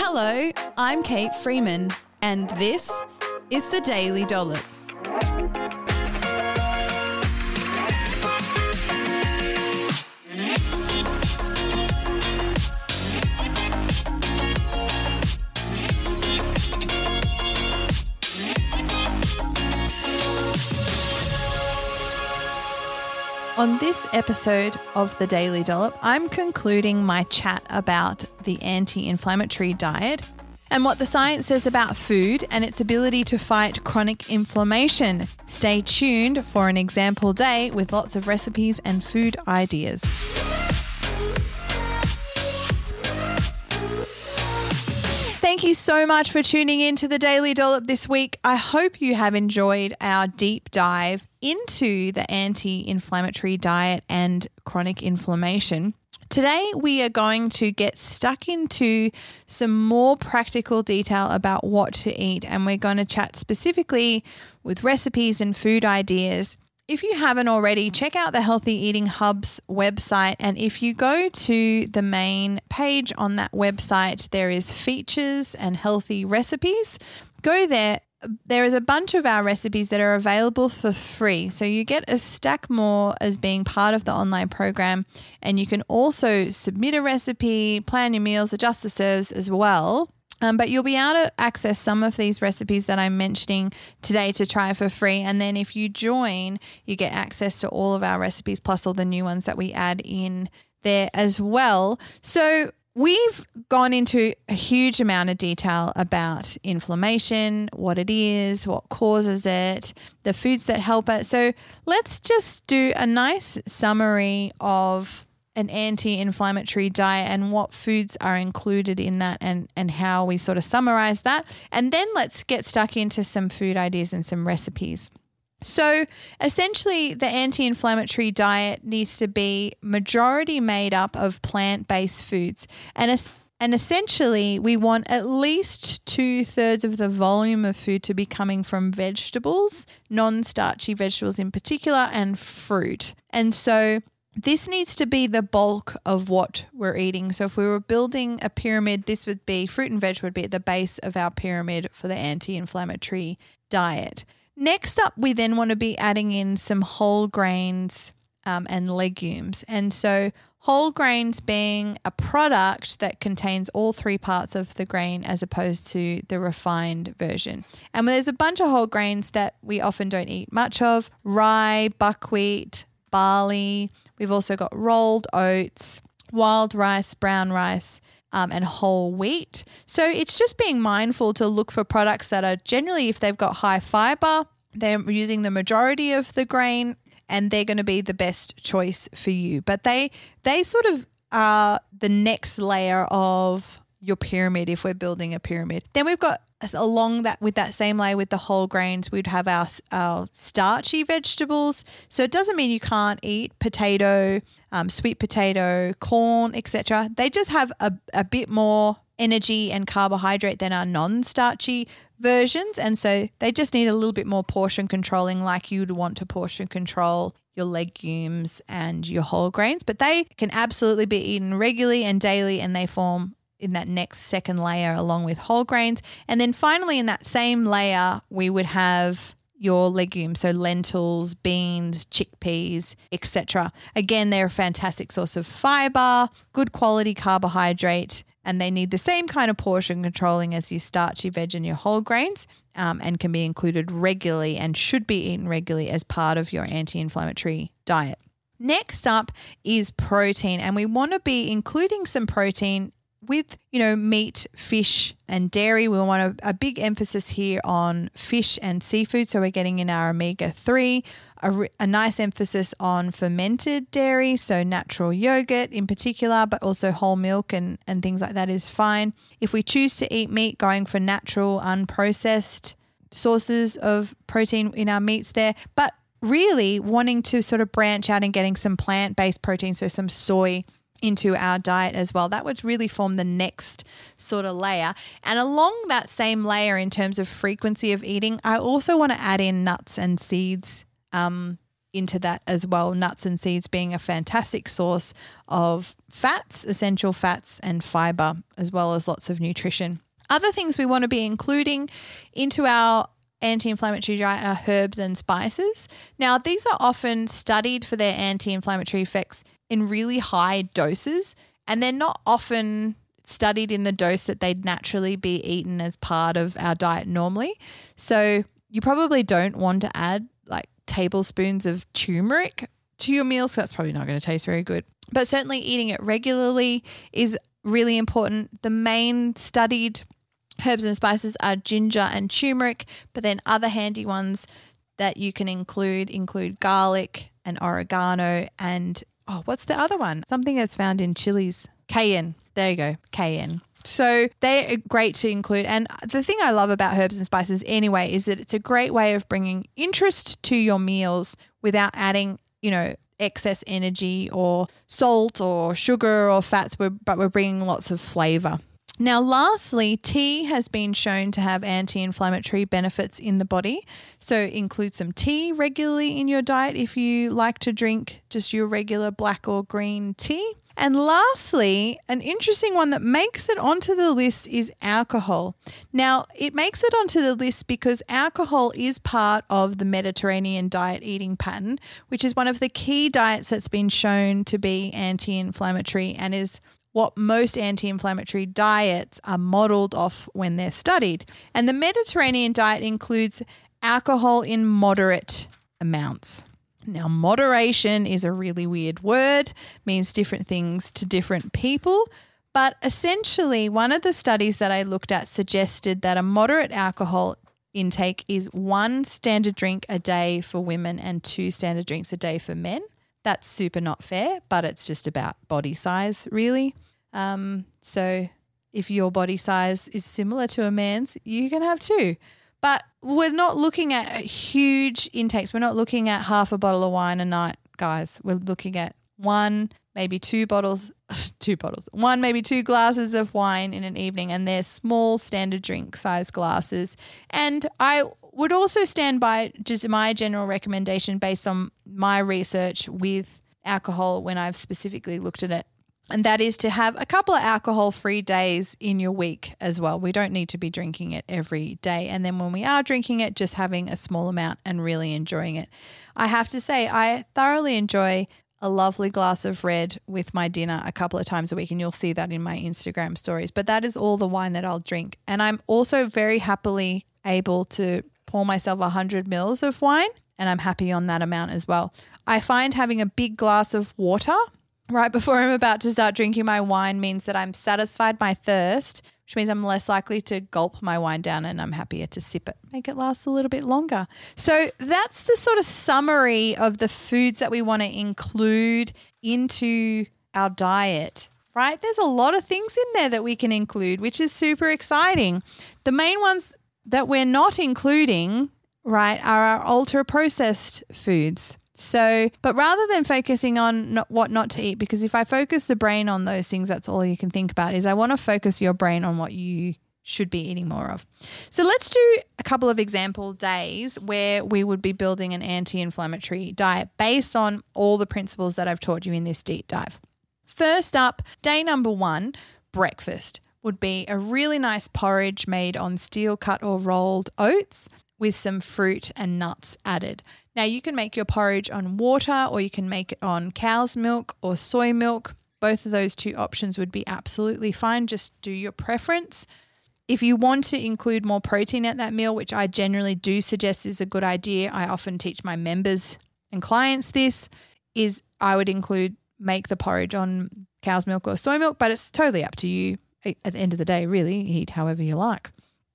Hello, I'm Kate Freeman, and this is the Daily Dollop. On this episode of the Daily Dollop, I'm concluding my chat about the anti inflammatory diet and what the science says about food and its ability to fight chronic inflammation. Stay tuned for an example day with lots of recipes and food ideas. Thank you so much for tuning in to the Daily Dollop this week. I hope you have enjoyed our deep dive into the anti inflammatory diet and chronic inflammation. Today, we are going to get stuck into some more practical detail about what to eat, and we're going to chat specifically with recipes and food ideas. If you haven't already, check out the Healthy Eating Hub's website. And if you go to the main page on that website, there is features and healthy recipes. Go there there is a bunch of our recipes that are available for free. So you get a stack more as being part of the online program, and you can also submit a recipe, plan your meals, adjust the serves as well. Um, but you'll be able to access some of these recipes that I'm mentioning today to try for free. And then if you join, you get access to all of our recipes plus all the new ones that we add in there as well. So We've gone into a huge amount of detail about inflammation, what it is, what causes it, the foods that help it. So let's just do a nice summary of an anti-inflammatory diet and what foods are included in that and and how we sort of summarize that and then let's get stuck into some food ideas and some recipes so essentially, the anti inflammatory diet needs to be majority made up of plant based foods. And, and essentially, we want at least two thirds of the volume of food to be coming from vegetables, non starchy vegetables in particular, and fruit. And so this needs to be the bulk of what we're eating. So if we were building a pyramid, this would be fruit and veg would be at the base of our pyramid for the anti inflammatory diet. Next up, we then want to be adding in some whole grains um, and legumes. And so, whole grains being a product that contains all three parts of the grain as opposed to the refined version. And there's a bunch of whole grains that we often don't eat much of rye, buckwheat, barley. We've also got rolled oats, wild rice, brown rice. Um, and whole wheat. So it's just being mindful to look for products that are generally, if they've got high fiber, they're using the majority of the grain and they're going to be the best choice for you. But they they sort of are the next layer of your pyramid if we're building a pyramid. Then we've got along that with that same layer with the whole grains, we'd have our our starchy vegetables. So it doesn't mean you can't eat potato, um, sweet potato, corn, etc. They just have a, a bit more energy and carbohydrate than our non-starchy versions. And so they just need a little bit more portion controlling, like you'd want to portion control your legumes and your whole grains. But they can absolutely be eaten regularly and daily, and they form in that next second layer along with whole grains. And then finally, in that same layer, we would have your legumes, so lentils, beans, chickpeas, etc. Again, they're a fantastic source of fiber, good quality carbohydrate, and they need the same kind of portion controlling as your starchy veg and your whole grains, um, and can be included regularly and should be eaten regularly as part of your anti-inflammatory diet. Next up is protein, and we want to be including some protein with you know meat fish and dairy we want a, a, big emphasis here on fish and seafood. So we're getting in our omega-3 a, a, nice emphasis on fermented dairy so natural yogurt in particular but also whole milk and, and things like that is fine. If we choose to eat meat going for natural unprocessed sources of protein in our meats there but really wanting to sort of branch out and getting some plant-based protein so some soy into our diet as well. That would really form the next sort of layer. And along that same layer, in terms of frequency of eating, I also want to add in nuts and seeds um, into that as well. Nuts and seeds being a fantastic source of fats, essential fats, and fiber, as well as lots of nutrition. Other things we want to be including into our anti inflammatory diet are herbs and spices. Now, these are often studied for their anti inflammatory effects in really high doses, and they're not often studied in the dose that they'd naturally be eaten as part of our diet normally. So, you probably don't want to add like tablespoons of turmeric to your meals. That's probably not going to taste very good. But certainly, eating it regularly is really important. The main studied herbs and spices are ginger and turmeric, but then other handy ones that you can include include garlic and oregano and oh, what's the other one? Something that's found in chilies. Cayenne. There you go, cayenne. So they're great to include. And the thing I love about herbs and spices anyway is that it's a great way of bringing interest to your meals without adding, you know, excess energy or salt or sugar or fats, but we're bringing lots of flavor. Now, lastly, tea has been shown to have anti inflammatory benefits in the body. So, include some tea regularly in your diet if you like to drink just your regular black or green tea. And lastly, an interesting one that makes it onto the list is alcohol. Now, it makes it onto the list because alcohol is part of the Mediterranean diet eating pattern, which is one of the key diets that's been shown to be anti inflammatory and is what most anti inflammatory diets are modeled off when they're studied. And the Mediterranean diet includes alcohol in moderate amounts. Now, moderation is a really weird word, means different things to different people. But essentially, one of the studies that I looked at suggested that a moderate alcohol intake is one standard drink a day for women and two standard drinks a day for men. That's super not fair, but it's just about body size, really. Um, so if your body size is similar to a man's, you can have two. But we're not looking at huge intakes. We're not looking at half a bottle of wine a night, guys. We're looking at one, maybe two bottles, two bottles, one, maybe two glasses of wine in an evening. And they're small standard drink size glasses. And I would also stand by just my general recommendation based on my research with alcohol when I've specifically looked at it and that is to have a couple of alcohol free days in your week as well. We don't need to be drinking it every day. And then when we are drinking it, just having a small amount and really enjoying it. I have to say, I thoroughly enjoy a lovely glass of red with my dinner a couple of times a week. And you'll see that in my Instagram stories. But that is all the wine that I'll drink. And I'm also very happily able to pour myself 100 mils of wine. And I'm happy on that amount as well. I find having a big glass of water right before I'm about to start drinking my wine means that I'm satisfied my thirst, which means I'm less likely to gulp my wine down and I'm happier to sip it, make it last a little bit longer. So that's the sort of summary of the foods that we want to include into our diet. Right? There's a lot of things in there that we can include, which is super exciting. The main ones that we're not including, right, are our ultra processed foods. So, but rather than focusing on not, what not to eat, because if I focus the brain on those things, that's all you can think about, is I want to focus your brain on what you should be eating more of. So let's do a couple of example days where we would be building an anti inflammatory diet based on all the principles that I've taught you in this deep dive. First up, day number one, breakfast would be a really nice porridge made on steel cut or rolled oats with some fruit and nuts added. Now, you can make your porridge on water or you can make it on cow's milk or soy milk. Both of those two options would be absolutely fine. Just do your preference. If you want to include more protein at that meal, which I generally do suggest is a good idea, I often teach my members and clients this, is I would include make the porridge on cow's milk or soy milk, but it's totally up to you at the end of the day, really. Eat however you like.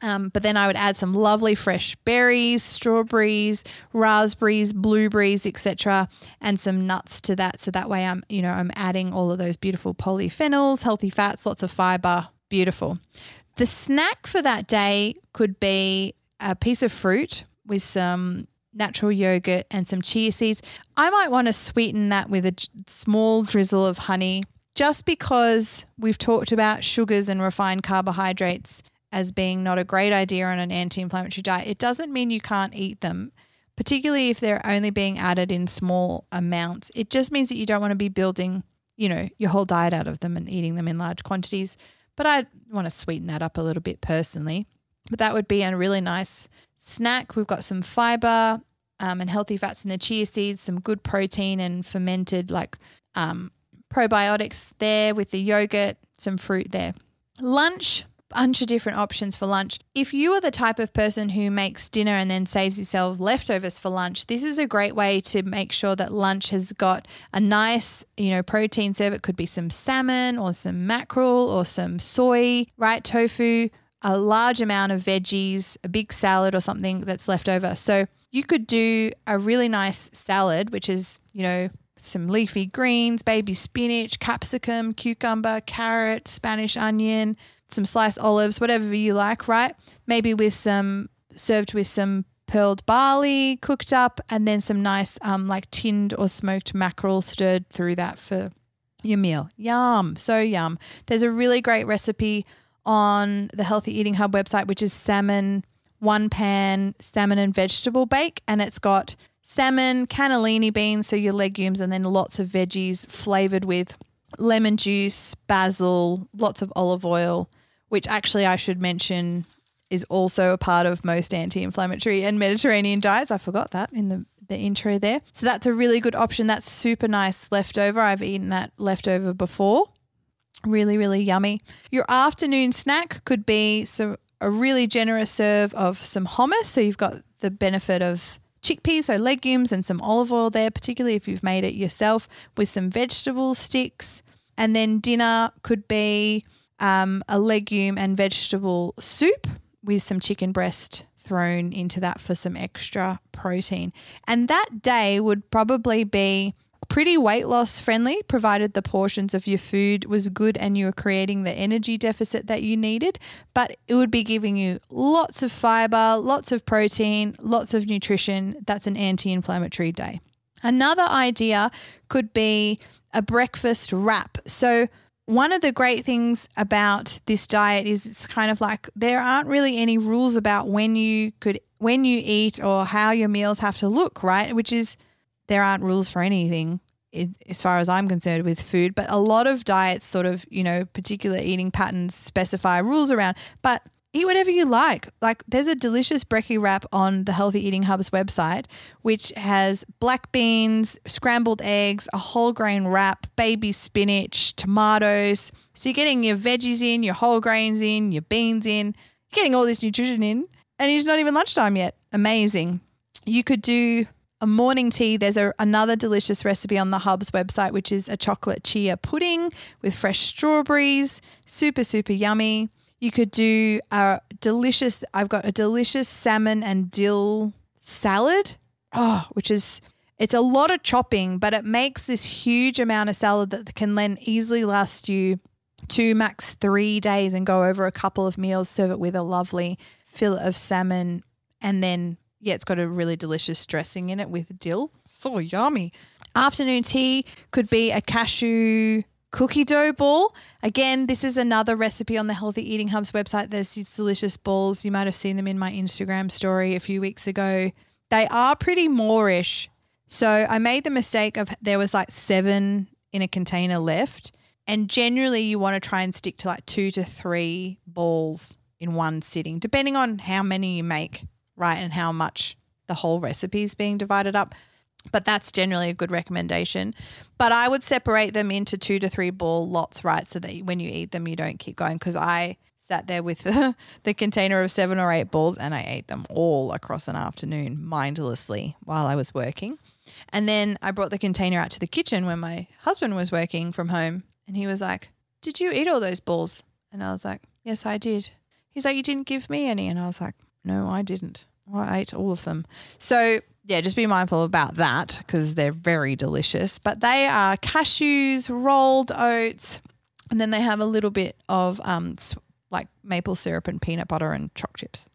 Um, but then I would add some lovely fresh berries, strawberries, raspberries, blueberries, etc., and some nuts to that. So that way, I'm you know I'm adding all of those beautiful polyphenols, healthy fats, lots of fiber. Beautiful. The snack for that day could be a piece of fruit with some natural yogurt and some chia seeds. I might want to sweeten that with a small drizzle of honey, just because we've talked about sugars and refined carbohydrates as being not a great idea on an anti inflammatory diet, it doesn't mean you can't eat them. particularly if they're only being added in small amounts. It just means that you don't want to be building, you know, your whole diet out of them and eating them in large quantities. But I want to sweeten that up a little bit personally. But that would be a really nice snack. We've got some fiber um, and healthy fats in the chia seeds, some good protein and fermented like um, probiotics there with the yogurt, some fruit there. Lunch, bunch of different options for lunch. If you are the type of person who makes dinner and then saves yourself leftovers for lunch, this is a great way to make sure that lunch has got a nice, you know, protein serve. It could be some salmon or some mackerel or some soy, right? Tofu, a large amount of veggies, a big salad or something that's left over. So you could do a really nice salad, which is, you know, some leafy greens, baby spinach, capsicum, cucumber, carrot, Spanish onion, some sliced olives, whatever you like, right? Maybe with some served with some pearled barley cooked up and then some nice um like tinned or smoked mackerel stirred through that for your meal. Yum, so yum. There's a really great recipe on the Healthy Eating Hub website which is salmon one pan salmon and vegetable bake and it's got salmon, cannellini beans, so your legumes, and then lots of veggies flavored with lemon juice, basil, lots of olive oil, which actually I should mention is also a part of most anti inflammatory and Mediterranean diets. I forgot that in the, the intro there. So that's a really good option. That's super nice leftover. I've eaten that leftover before. Really, really yummy. Your afternoon snack could be some a really generous serve of some hummus. So you've got the benefit of chickpeas, so legumes, and some olive oil there, particularly if you've made it yourself, with some vegetable sticks. And then dinner could be um, a legume and vegetable soup with some chicken breast thrown into that for some extra protein. And that day would probably be pretty weight loss friendly, provided the portions of your food was good and you were creating the energy deficit that you needed. But it would be giving you lots of fiber, lots of protein, lots of nutrition. That's an anti inflammatory day. Another idea could be a breakfast wrap. So, one of the great things about this diet is it's kind of like there aren't really any rules about when you could when you eat or how your meals have to look, right? Which is there aren't rules for anything as far as I'm concerned with food, but a lot of diets sort of, you know, particular eating patterns specify rules around, but eat whatever you like. Like there's a delicious brekkie wrap on the Healthy Eating Hub's website, which has black beans, scrambled eggs, a whole grain wrap, baby spinach, tomatoes. So you're getting your veggies in, your whole grains in, your beans in, getting all this nutrition in, and it's not even lunchtime yet. Amazing. You could do a morning tea, there's a, another delicious recipe on the Hub's website, which is a chocolate chia pudding with fresh strawberries. Super, super yummy. You could do a delicious, I've got a delicious salmon and dill salad. Oh, which is, it's a lot of chopping, but it makes this huge amount of salad that can then easily last you two, max three days and go over a couple of meals. Serve it with a lovely fillet of salmon and then yeah, it's got a really delicious dressing in it with dill. So yummy. Afternoon tea could be a cashew cookie dough ball. Again, this is another recipe on the Healthy Eating Hub's website. There's these delicious balls. You might have seen them in my Instagram story a few weeks ago. They are pretty moreish. So I made the mistake of there was like seven in a container left. And generally, you want to try and stick to like two to three balls in one sitting, depending on how many you make right, and how much the whole recipe is being divided up. But that's generally a good recommendation. But I would separate them into two to three ball lots, right? So that when you eat them, you don't keep going. Because I sat there with the, container of seven or eight balls and I ate them all across an afternoon mindlessly while I was working. And then I brought the container out to the kitchen when my husband was working from home and he was like, Did you eat all those balls? And I was like, Yes, I did. He's like, You didn't give me any. And I was like, No, I didn't. I ate all of them. So, yeah, just be mindful about that because they're very delicious. But they are cashews, rolled oats, and then they have a little bit of um, like maple syrup and peanut butter and choc chips.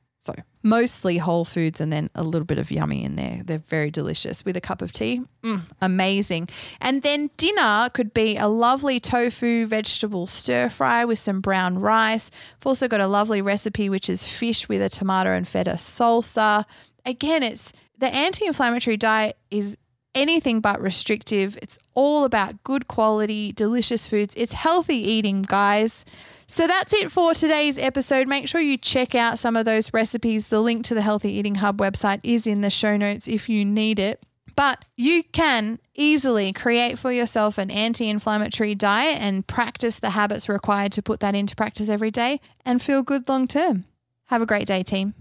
Mostly whole foods and then a little bit of yummy in there. They're very delicious with a cup of tea. Mm, amazing. And then dinner could be a lovely tofu vegetable stir fry with some brown rice. I've also got a lovely recipe which is fish with a tomato and feta salsa. Again, it's the anti inflammatory diet is anything but restrictive. It's all about good quality, delicious foods. It's healthy eating, guys. So that's it for today's episode. Make sure you check out some of those recipes. The link to the Healthy Eating Hub website is in the show notes if you need it. But you can easily create for yourself an anti inflammatory diet and practice the habits required to put that into practice every day and feel good long term. Have a great day, team.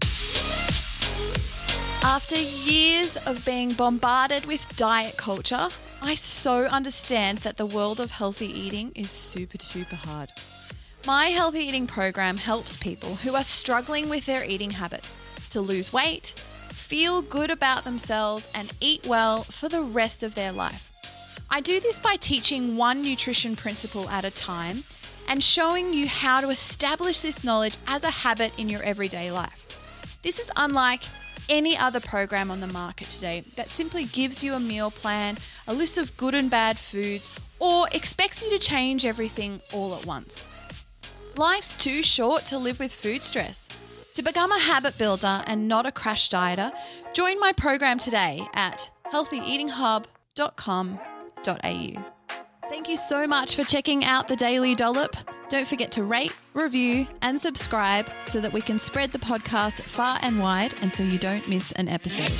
After years of being bombarded with diet culture, I so understand that the world of healthy eating is super, super hard. My healthy eating program helps people who are struggling with their eating habits to lose weight, feel good about themselves, and eat well for the rest of their life. I do this by teaching one nutrition principle at a time and showing you how to establish this knowledge as a habit in your everyday life. This is unlike any other program on the market today that simply gives you a meal plan, a list of good and bad foods, or expects you to change everything all at once. Life's too short to live with food stress. To become a habit builder and not a crash dieter, join my program today at healthyeatinghub.com.au. Thank you so much for checking out the Daily Dollop. Don't forget to rate, review, and subscribe so that we can spread the podcast far and wide and so you don't miss an episode.